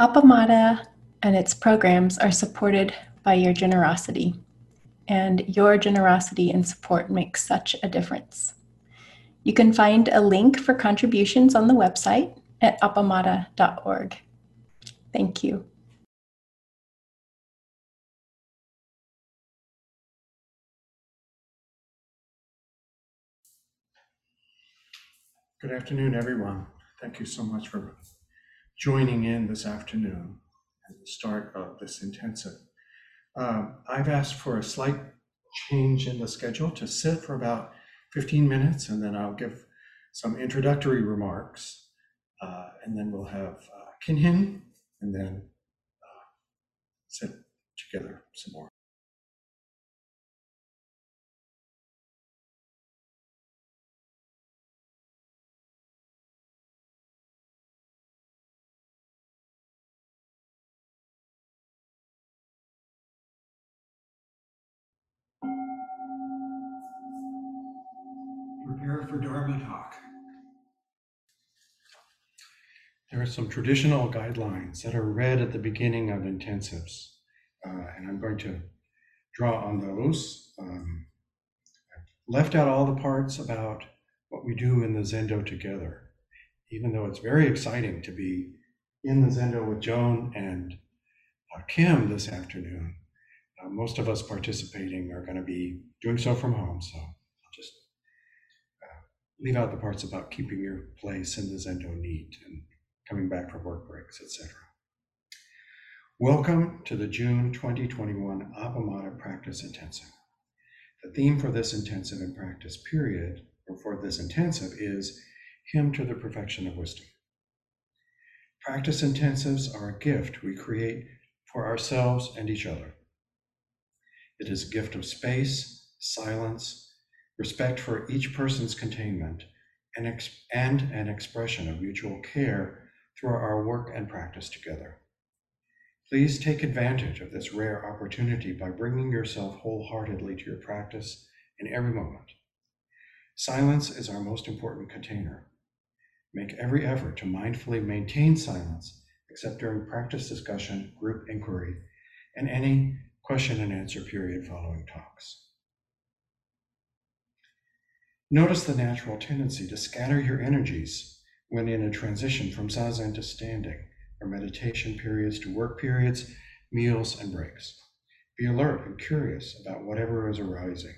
Appamada and its programs are supported by your generosity, and your generosity and support makes such a difference. You can find a link for contributions on the website at appamada.org. Thank you. Good afternoon, everyone. Thank you so much for joining in this afternoon at the start of this intensive. Um, I've asked for a slight change in the schedule to sit for about 15 minutes, and then I'll give some introductory remarks, uh, and then we'll have uh, Kinhin, and then uh, sit together some more. For Dharma talk. There are some traditional guidelines that are read at the beginning of intensives, uh, and I'm going to draw on those. Um, left out all the parts about what we do in the Zendo together, even though it's very exciting to be in the Zendo with Joan and uh, Kim this afternoon. Uh, most of us participating are going to be doing so from home, so leave out the parts about keeping your place in the Zendo neat and coming back from work breaks, etc. Welcome to the June 2021 Appamada Practice Intensive. The theme for this intensive and practice period, or for this intensive, is Hymn to the Perfection of Wisdom. Practice intensives are a gift we create for ourselves and each other. It is a gift of space, silence, respect for each person's containment, and, ex- and an expression of mutual care through our work and practice together. Please take advantage of this rare opportunity by bringing yourself wholeheartedly to your practice in every moment. Silence is our most important container. Make every effort to mindfully maintain silence, except during practice discussion, group inquiry, and any question and answer period following talks. Notice the natural tendency to scatter your energies when in a transition from zazen to standing, or meditation periods to work periods, meals, and breaks. Be alert and curious about whatever is arising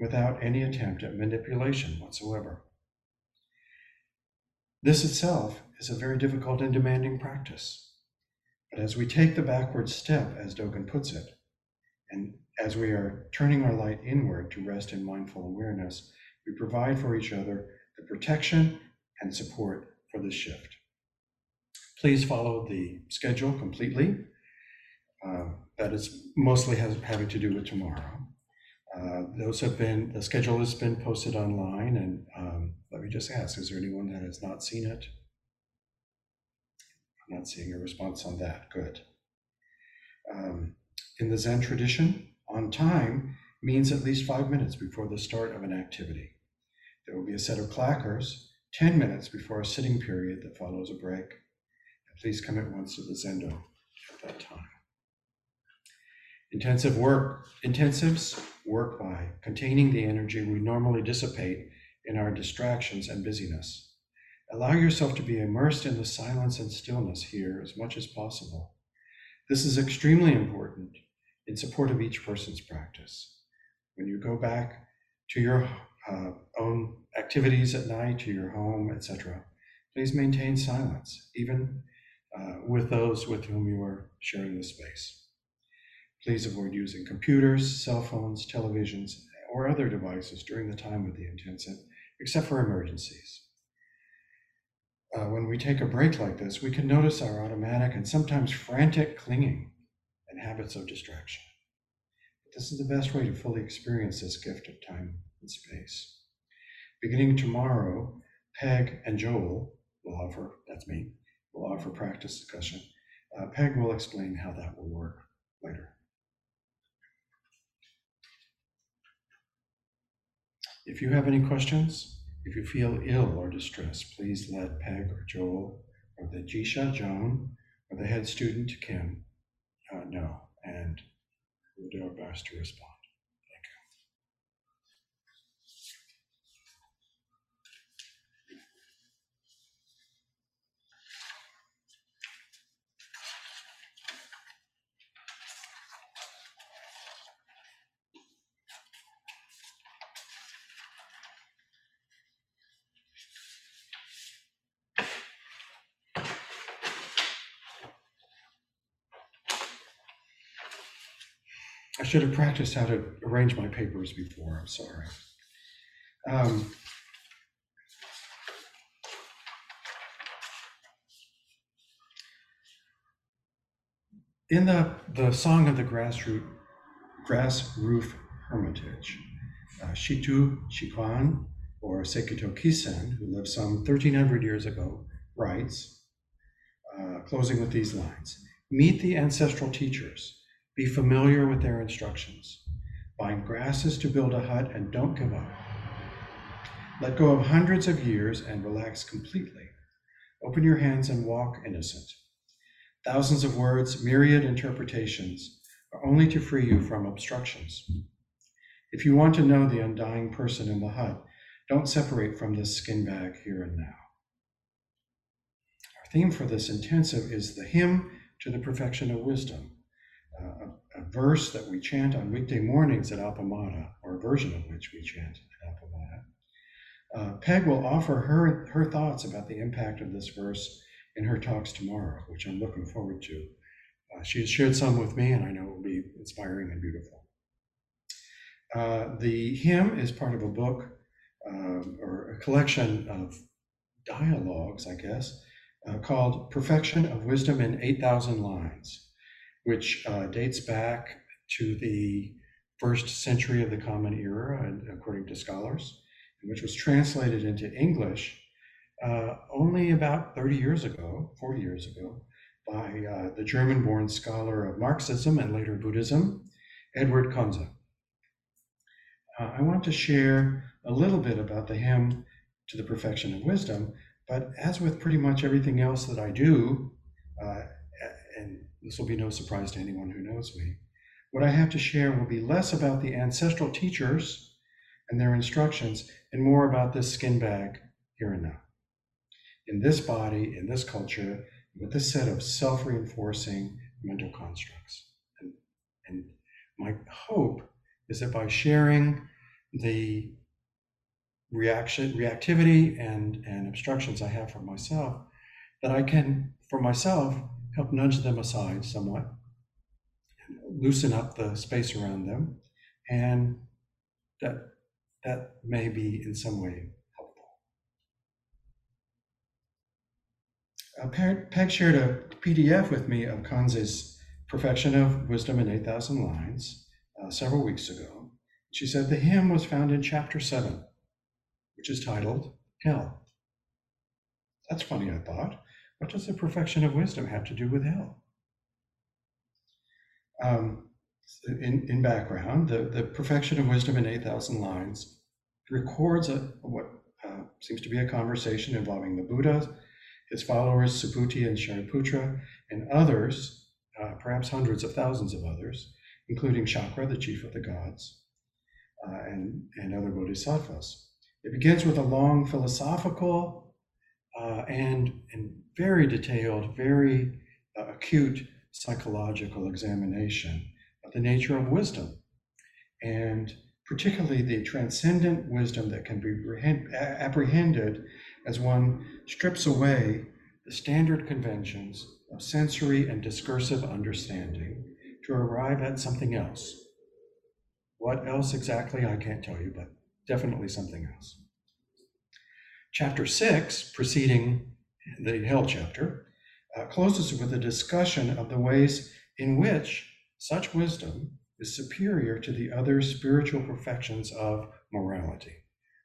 without any attempt at manipulation whatsoever. This itself is a very difficult and demanding practice. But as we take the backward step, as Dogen puts it, and as we are turning our light inward to rest in mindful awareness, we provide for each other the protection and support for this shift. Please follow the schedule completely. Uh, that is mostly has, having to do with tomorrow. Uh, those have been, the schedule has been posted online, and um, let me just ask is there anyone that has not seen it? I'm not seeing a response on that. Good. Um, in the Zen tradition, on time means at least five minutes before the start of an activity. There will be a set of clackers 10 minutes before a sitting period that follows a break. And please come at once to the Zendo at that time. Intensive work. Intensives work by containing the energy we normally dissipate in our distractions and busyness. Allow yourself to be immersed in the silence and stillness here as much as possible. This is extremely important in support of each person's practice. When you go back to your uh, own activities at night, to your home, etc., please maintain silence, even uh, with those with whom you are sharing the space. Please avoid using computers, cell phones, televisions, or other devices during the time of the intensive, except for emergencies. Uh, when we take a break like this, we can notice our automatic and sometimes frantic clinging and habits of distraction. This is the best way to fully experience this gift of time and space. Beginning tomorrow, Peg and Joel will offer, that's me, will offer practice discussion. Uh, Peg will explain how that will work later. If you have any questions, if you feel ill or distressed, please let Peg or Joel or the Jisha, Joan, or the head student, Kim, uh, know. And we'll do our best to respond. I should have practiced how to arrange my papers before. I'm sorry. Um, in the, the song of the grass, root, grass roof hermitage, uh, Shitou Xiqian, or Sekito Kisen, who lived some 1300 years ago, writes, uh, closing with these lines Meet the ancestral teachers be familiar with their instructions. Find grasses to build a hut and don't give up. Let go of hundreds of years and relax completely. Open your hands and walk innocent. Thousands of words, myriad interpretations are only to free you from obstructions. If you want to know the undying person in the hut, don't separate from this skin bag here and now. Our theme for this intensive is the hymn to the perfection of wisdom a, a, verse that we chant on weekday mornings at Appamada, or a version of which we chant at Appamada. Uh, Peg will offer her, her thoughts about the impact of this verse in her talks tomorrow, which I'm looking forward to. Uh, she has shared some with me, and I know it will be inspiring and beautiful. Uh, the hymn is part of a book um, or a collection of dialogues, I guess, uh, called Perfection of Wisdom in 8,000 Lines which uh, dates back to the first century of the Common Era, according to scholars, which was translated into English uh, only about 30 years ago, 40 years ago, by uh, the German born scholar of Marxism and later Buddhism, Edward Conze. Uh, I want to share a little bit about the hymn to the perfection of wisdom, but as with pretty much everything else that I do, uh, and this will be no surprise to anyone who knows me. What I have to share will be less about the ancestral teachers and their instructions and more about this skin bag here and now. In this body, in this culture, with this set of self reinforcing mental constructs. And, and my hope is that by sharing the reaction, reactivity and, and obstructions I have for myself, that I can, for myself, help nudge them aside somewhat, loosen up the space around them, and that that may be in some way helpful. Uh, Peg shared a PDF with me of Conze's Perfection of Wisdom in 8,000 Lines uh, several weeks ago. She said the hymn was found in chapter 7, which is titled Hell. That's funny, I thought. What does the perfection of wisdom have to do with hell? Um, in, in background, the, the perfection of wisdom in 8,000 lines records a, what uh, seems to be a conversation involving the Buddha, his followers, Subhuti and Shariputra, and others, uh, perhaps hundreds of thousands of others, including Shakra, the chief of the gods, uh, and, and other bodhisattvas. It begins with a long philosophical uh, and, and very detailed, very uh, acute psychological examination of the nature of wisdom, and particularly the transcendent wisdom that can be apprehended as one strips away the standard conventions of sensory and discursive understanding to arrive at something else. What else exactly, I can't tell you, but definitely something else. Chapter six, preceding the Hell chapter, uh, closes with a discussion of the ways in which such wisdom is superior to the other spiritual perfections of morality,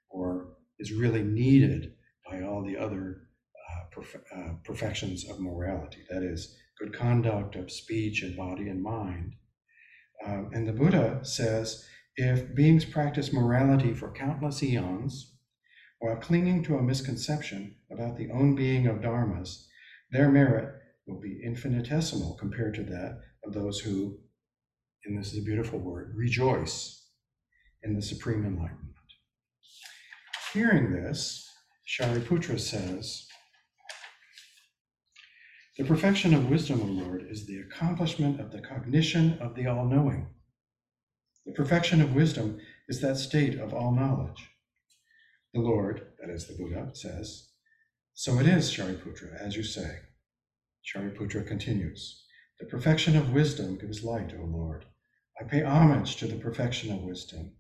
or is really needed by all the other uh, perf- uh, perfections of morality. That is, good conduct of speech and body and mind. Um, and the Buddha says if beings practice morality for countless eons, while clinging to a misconception about the own being of dharmas, their merit will be infinitesimal compared to that of those who, and this is a beautiful word, rejoice in the supreme enlightenment. Hearing this, Shariputra says, The perfection of wisdom, O Lord, is the accomplishment of the cognition of the all knowing. The perfection of wisdom is that state of all knowledge. The Lord, that is the Buddha, says, So it is, Shariputra, as you say. Shariputra continues, The perfection of wisdom gives light, O Lord. I pay homage to the perfection of wisdom.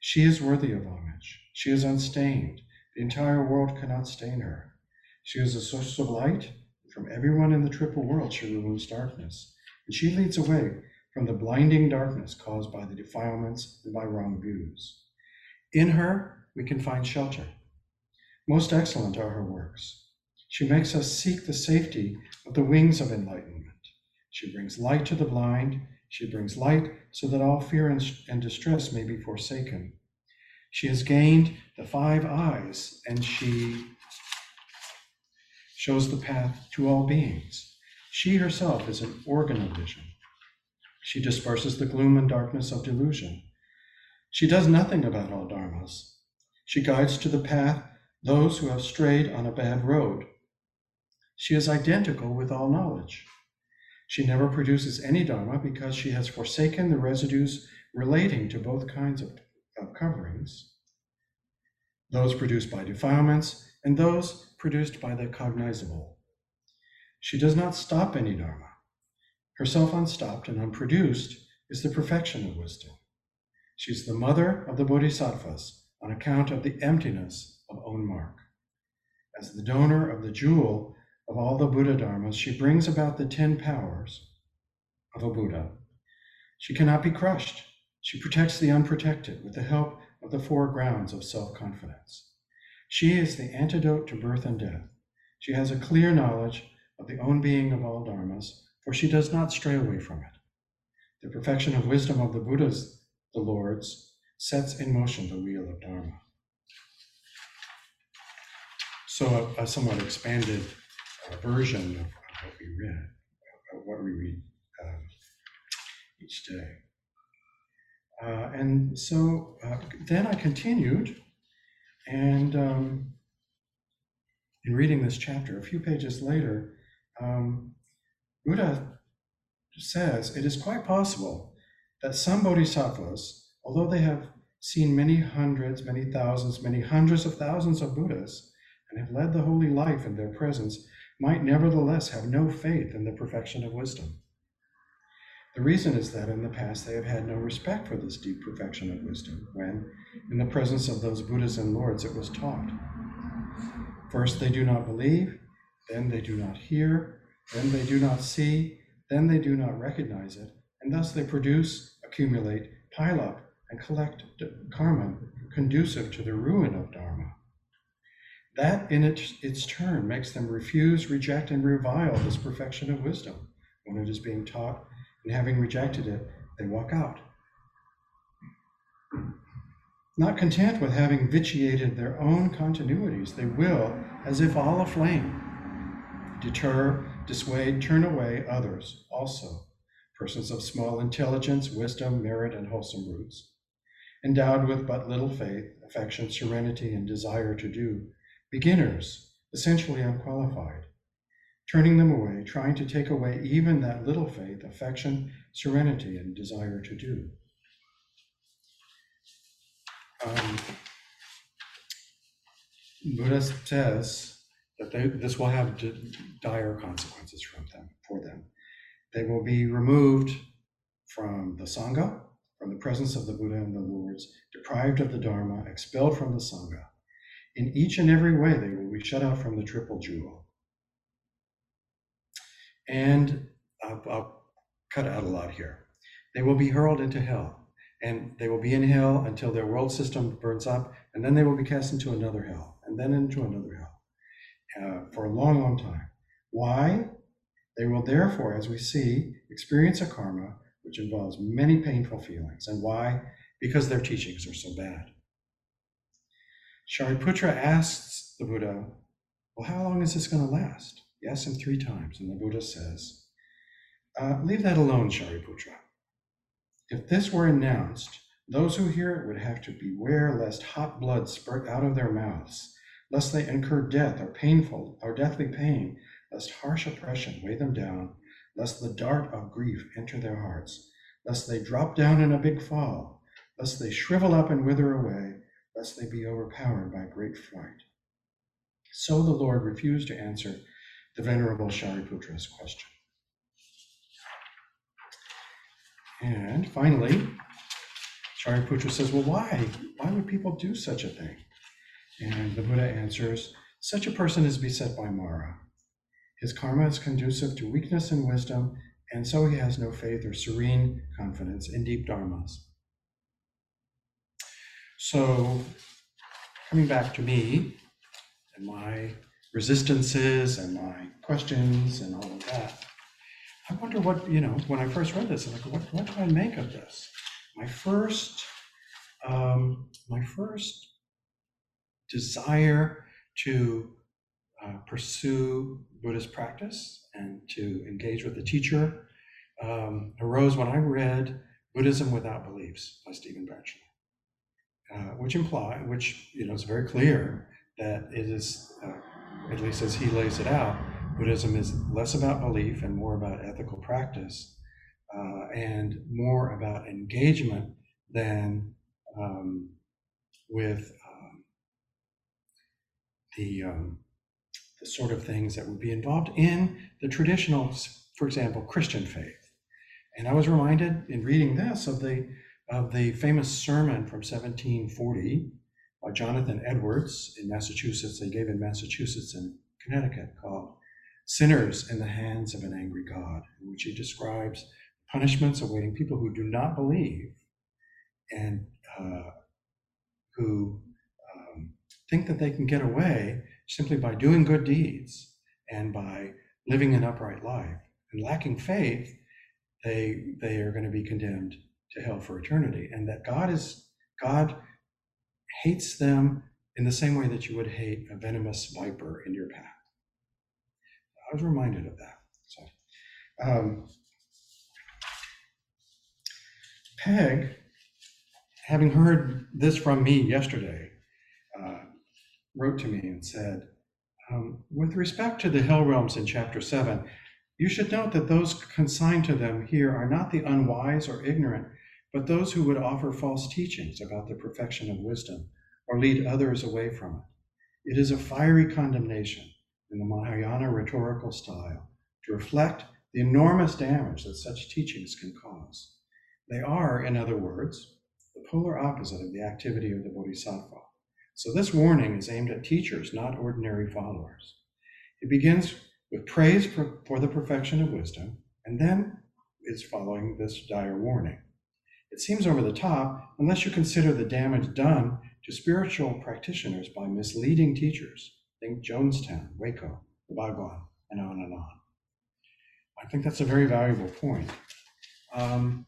She is worthy of homage. She is unstained. The entire world cannot stain her. She is a source of light. From everyone in the triple world, she removes darkness. And she leads away from the blinding darkness caused by the defilements and by wrong views. In her, we can find shelter. Most excellent are her works. She makes us seek the safety of the wings of enlightenment. She brings light to the blind. She brings light so that all fear and, distress may be forsaken. She has gained the five eyes and she shows the path to all beings. She herself is an organ of vision. She disperses the gloom and darkness of delusion. She does nothing about all dharmas. She guides to the path those who have strayed on a bad road. She is identical with all knowledge. She never produces any Dharma because she has forsaken the residues relating to both kinds of, of coverings those produced by defilements and those produced by the cognizable. She does not stop any Dharma. Herself unstopped and unproduced is the perfection of wisdom. She is the mother of the bodhisattvas on account of the emptiness of own mark. As the donor of the jewel of all the Buddha Dharmas, she brings about the ten powers of a Buddha. She cannot be crushed. She protects the unprotected with the help of the four grounds of self confidence. She is the antidote to birth and death. She has a clear knowledge of the own being of all dharmas, for she does not stray away from it. The perfection of wisdom of the Buddhas, the Lords, sets in motion the wheel of Dharma. So, a, a somewhat expanded uh, version of, what we read, of what we read um, each day. Uh, and so uh, then I continued, and um, in reading this chapter, a few pages later, um, Buddha says it is quite possible that some bodhisattvas, although they have seen many hundreds, many thousands, many hundreds of thousands of Buddhas, and have led the holy life in their presence, might nevertheless have no faith in the perfection of wisdom. The reason is that in the past they have had no respect for this deep perfection of wisdom when, in the presence of those Buddhas and Lords, it was taught. First, they do not believe, then, they do not hear, then, they do not see, then, they do not recognize it, and thus they produce, accumulate, pile up, and collect karma conducive to the ruin of Dharma. That, in its, its turn, makes them refuse, reject, and revile this perfection of wisdom when it is being taught and having rejected it, they walk out. Not content with having vitiated their own continuities, they will, as if all aflame, deter, dissuade, turn away others also, persons of small intelligence, wisdom, merit, and wholesome roots, endowed with but little faith, affection, serenity, and desire to do, beginners, essentially unqualified, turning them away, trying to take away even that little faith, affection, serenity, and desire to do. Um, Buddha says that they, this will have dire consequences from them, for them. They will be removed from the Sangha, from the presence of the Buddha and the Lords, deprived of the Dharma, expelled from the Sangha. In each and every way, they will be shut out from the triple jewel and I'll, I'll cut out a lot here. They will be hurled into hell, and they will be in hell until their world system burns up, and then they will be cast into another hell, and then into another hell uh, for a long, long time. Why? They will therefore, as we see, experience a karma which involves many painful feelings. And why? Because their teachings are so bad. Shariputra asks the Buddha, Well, how long is this going to last? He asks him three times, and the Buddha says, uh, Leave that alone, Shariputra. If this were announced, those who hear it would have to beware lest hot blood spurt out of their mouths, lest they incur death or painful or deathly pain, lest harsh oppression weigh them down, lest the dart of grief enter their hearts, lest they drop down in a big fall, lest they shrivel up and wither away, lest they be overpowered by great fright. So the Lord refused to answer the Venerable Shariputra's question. And finally, Shariputra says, Well, why? Why would people do such a thing? And the Buddha answers, Such a person is beset by Mara. His karma is conducive to weakness and wisdom, and so he has no faith or serene confidence in deep dharmas. So, coming back to me and my resistances and my questions and all of that, I wonder what, you know, when I first read this, I'm like, what, what do I make of this? My first, um, my first desire to uh, pursue Buddhist practice and to engage with the teacher um, arose when I read Buddhism Without Beliefs by Stephen Batchelor, uh, which imply, which you know, is very clear that it is, uh, at least as he lays it out, Buddhism is less about belief and more about ethical practice, uh, and more about engagement than um, with um, the um, the sort of things that would be involved in the traditional, for example, Christian faith. And I was reminded in reading this of the of the famous sermon from 1740 by Jonathan Edwards in Massachusetts. They gave in Massachusetts and Connecticut called Sinners in the Hands of an Angry God, in which he describes punishments awaiting people who do not believe and uh, who um, think that they can get away simply by doing good deeds and by living an upright life. And lacking faith, they they are going to be condemned to hell for eternity. And that God is God hates them in the same way that you would hate a venomous viper in your path. I was reminded of that. So, um, Peg, having heard this from me yesterday, uh, wrote to me and said, um, with respect to the hell realms in chapter 7, you should note that those consigned to them here are not the unwise or ignorant, but those who would offer false teachings about the perfection of wisdom or lead others away from it. It is a fiery condemnation in the Mahayana rhetorical style to reflect the enormous damage that such teachings can cause. They are, in other words, the polar opposite of the activity of the Bodhisattva. So this warning is aimed at teachers, not ordinary followers. It begins with praise for, for the perfection of wisdom, and then is following this dire warning. It seems over the top unless you consider the damage done to spiritual practitioners by misleading teachers Think Jonestown, Waco, the Bhagwan, and on and on. I think that's a very valuable point. Um,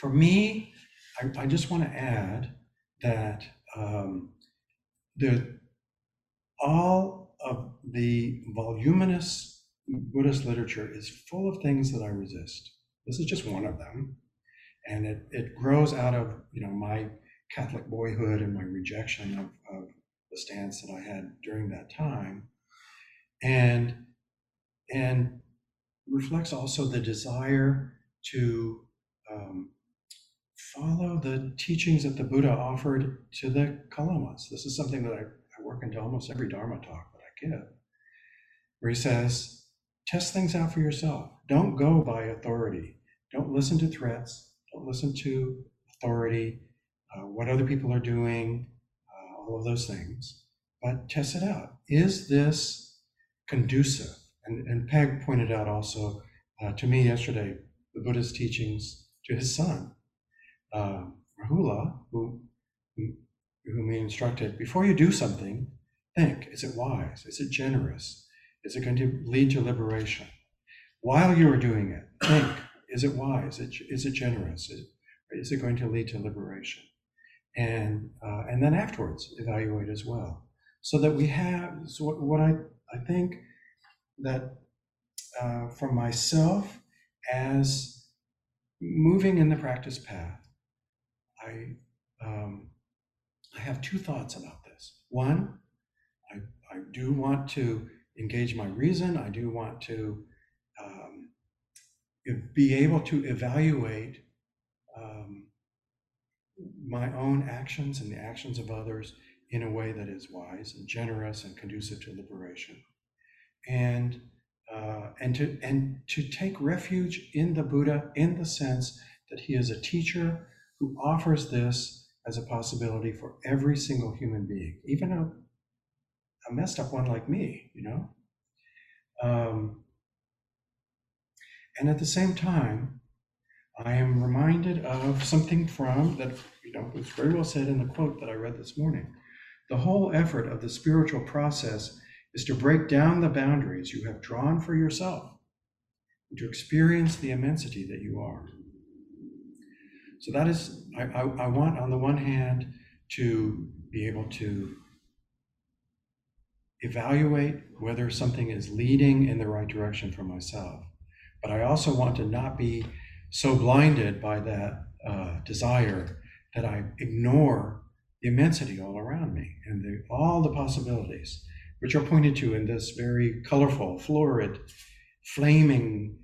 for me, I, I just want to add that um, the all of the voluminous Buddhist literature is full of things that I resist. This is just one of them, and it it grows out of you know my Catholic boyhood and my rejection of, of the stance that I had during that time, and and reflects also the desire to um, follow the teachings that the Buddha offered to the Kalamas. This is something that I, I work into almost every Dharma talk that I give, where he says, test things out for yourself. Don't go by authority. Don't listen to threats. Don't listen to authority, uh, what other people are doing, all of those things, but test it out. Is this conducive? And, and Peg pointed out also uh, to me yesterday the Buddha's teachings to his son, uh, Rahula, who, whom he instructed before you do something, think is it wise? Is it generous? Is it going to lead to liberation? While you are doing it, think is it wise? Is it generous? Is, is it going to lead to liberation? and uh, and then afterwards evaluate as well, so that we have so what, what I I think that uh, for myself as moving in the practice path, I um, I have two thoughts about this. One, I, I do want to engage my reason. I do want to um, be able to evaluate um, my own actions and the actions of others in a way that is wise and generous and conducive to liberation. And uh, and to and to take refuge in the Buddha in the sense that he is a teacher who offers this as a possibility for every single human being, even a, a messed up one like me, you know. Um, and at the same time, I am reminded of something from that, you know, was very well said in the quote that I read this morning. The whole effort of the spiritual process is to break down the boundaries you have drawn for yourself and to experience the immensity that you are. So that is, I, I, I want on the one hand to be able to evaluate whether something is leading in the right direction for myself. But I also want to not be so blinded by that uh, desire that I ignore the immensity all around me and the, all the possibilities which are pointed to in this very colorful, florid, flaming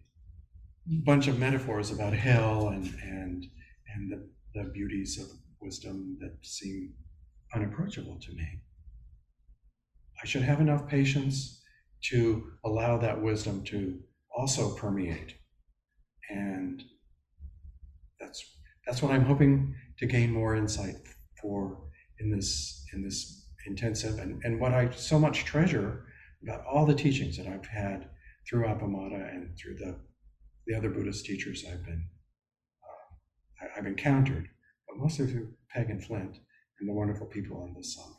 bunch of metaphors about hell and and and the, the beauties of wisdom that seem unapproachable to me. I should have enough patience to allow that wisdom to also permeate. And that's that's what I'm hoping to gain more insight for in this in this intensive and, and what I so much treasure about all the teachings that I've had through Appamada and through the, the other Buddhist teachers I've been I've encountered, but mostly through Peg and Flint and the wonderful people on this song.